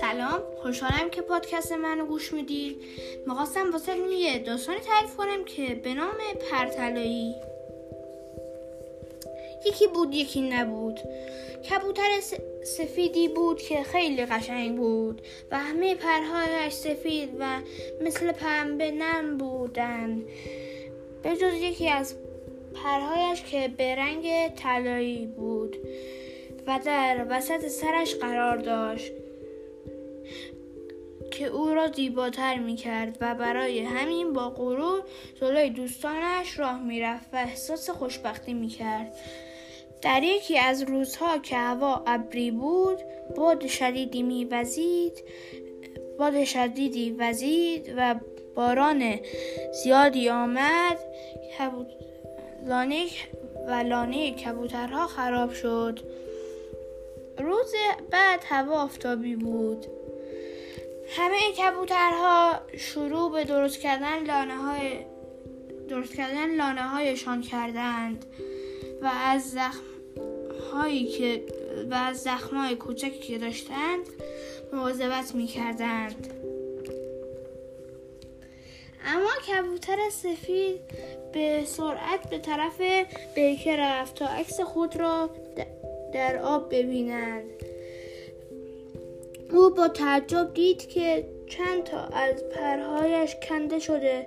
سلام خوشحالم که پادکست منو گوش می‌دید می‌خواستم واسه یه داستانی تعریف کنم که به نام پرتلایی. یکی بود یکی نبود. کبوتر سفیدی بود که خیلی قشنگ بود و همه پرهایش سفید و مثل پنبه نم بودن. به جز یکی از پرهایش که به رنگ طلایی بود و در وسط سرش قرار داشت که او را زیباتر می کرد و برای همین با غرور جلوی دوستانش راه می رفت و احساس خوشبختی می کرد. در یکی از روزها که هوا ابری بود باد شدیدی می وزید باد شدیدی وزید و باران زیادی آمد لانه و لانه کبوترها خراب شد. روز بعد هوا آفتابی بود. همه کبوترها شروع به درست کردن لانه های درست کردن لانه هایشان کردند و از زخم هایی که و از زخم های کوچکی که داشتند مواظبت می کردند اما کبوتر سفید به سرعت به طرف بیکه رفت تا عکس خود را در آب ببینند. او با تعجب دید که چند تا از پرهایش کنده شده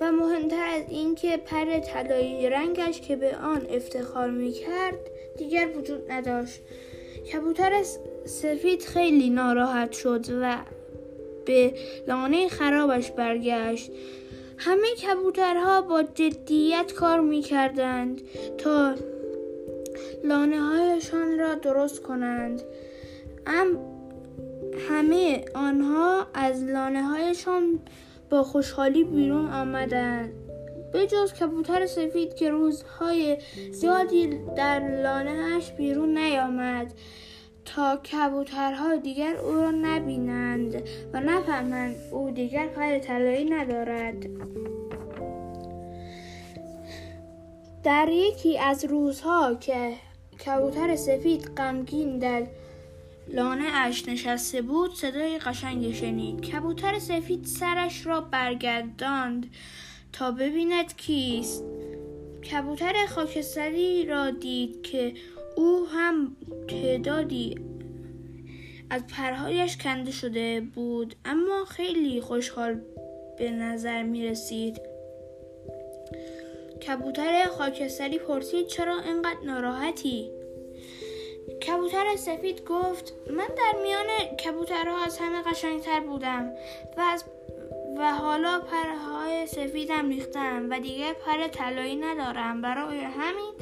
و مهمتر از اینکه پر طلایی رنگش که به آن افتخار می کرد دیگر وجود نداشت. کبوتر سفید خیلی ناراحت شد و به لانه خرابش برگشت. همه کبوترها با جدیت کار می کردند تا لانه هایشان را درست کنند. ام همه آنها از لانه هایشان با خوشحالی بیرون آمدند. به جز کبوتر سفید که روزهای زیادی در لانهاش بیرون نیامد. تا کبوترها دیگر او را نبینند و نفهمند او دیگر پر طلایی ندارد. در یکی از روزها که کبوتر سفید غمگین در لانه اش نشسته بود صدای قشنگی شنید. کبوتر سفید سرش را برگرداند تا ببیند کیست. کبوتر خاکستری را دید که او هم تعدادی از پرهایش کنده شده بود اما خیلی خوشحال به نظر می رسید کبوتر خاکستری پرسید چرا اینقدر ناراحتی؟ کبوتر سفید گفت من در میان کبوترها از همه قشنگتر بودم و از و حالا پرهای سفیدم ریختم و دیگه پر طلایی ندارم. برای همین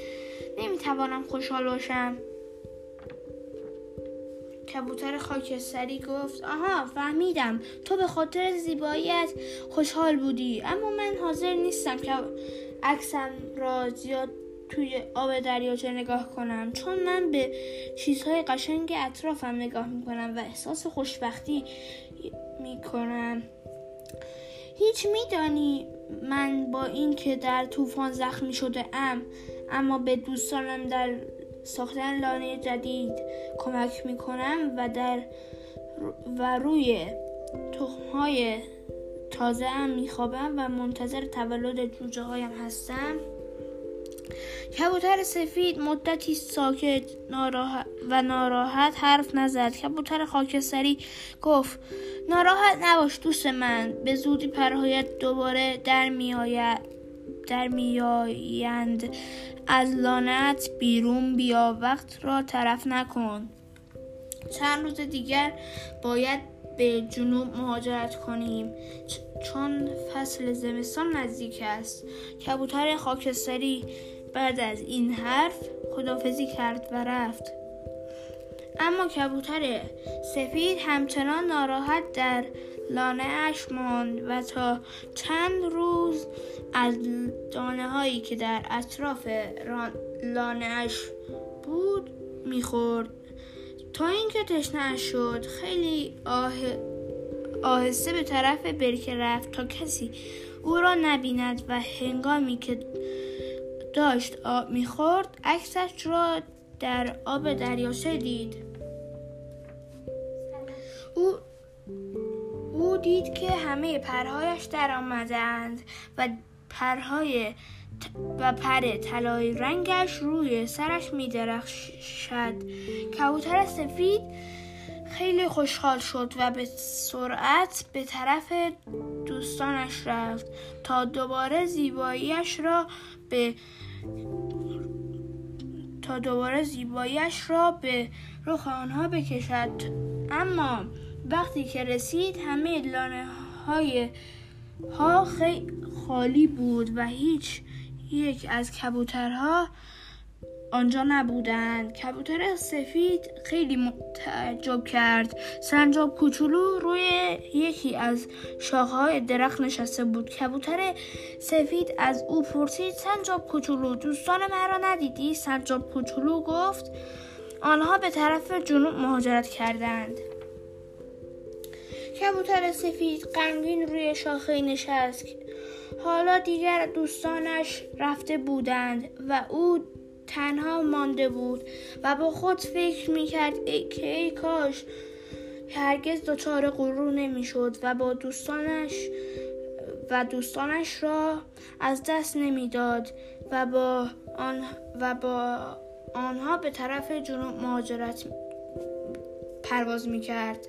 نمی‌توانم خوشحال باشم. کبوتر خاکستری گفت آها فهمیدم. تو به خاطر زیباییت خوشحال بودی. اما من حاضر نیستم که عکسم را زیاد توی آب دریاچه نگاه کنم چون من به چیزهای قشنگ اطرافم نگاه می‌کنم و احساس خوشبختی می‌کنم. هیچ میدانی من با اینکه در طوفان زخمی شده ام اما به دوستانم در ساختن لانه جدید کمک می‌کنم و در و روی تخمهای تازه ام میخوابم و منتظر تولد جوجه هایم هستم. کبوتر سفید مدتی ساکت و ناراحت حرف نزد. کبوتر خاکستری گفت ناراحت نباش دوست من به زودی پرهایت دوباره در میآید. در میآیند. از لانت بیرون بیا وقت را طرف نکن. چند روز دیگر باید به جنوب مهاجرت کنیم. چون فصل زمستان نزدیک است. کبوتر خاکستری بعد از این حرف خدافزی کرد و رفت. اما کبوتر سفید همچنان ناراحت در لانه اش ماند و تا چند روز از دانه هایی که در اطراف لانه اش بود می‌خورد. تا اینکه تشنه شد خیلی آه... آهسته به طرف برکه رفت تا کسی او را نبیند و هنگامی که داشت آب می‌خورد عکسش را در آب دریاچه دید او او دید که همه پرهایش در آمدند و پرهای و پر طلایی رنگش روی سرش می درخشد کبوتر سفید خیلی خوشحال شد و به سرعت به طرف دوستانش رفت تا دوباره زیباییش را به تا دوباره زیباییش را به رخ آنها بکشد. اما وقتی که رسید همه لانه های ها خالی بود و هیچ یک از کبوترها آنجا نبودند. کبوتر سفید خیلی تعجب کرد. سنجاب کوچولو روی یکی از شاخهای درخت نشسته بود. کبوتر سفید از او پرسید سنجاب کوچولو دوستان مرا ندیدی؟ سنجاب کوچولو گفت آنها به طرف جنوب مهاجرت کردند. کبوتر سفید غمگین روی شاخه نشست. حالا دیگر دوستانش رفته بودند و او تنها مانده بود و با خود فکر می‌کرد ای که ای کاش هرگز دچار غرور نمی‌شد و با دوستانش و دوستانش را از دست نمی‌داد و با آن و با آنها به طرف جنوب مهاجرت پرواز می‌کرد.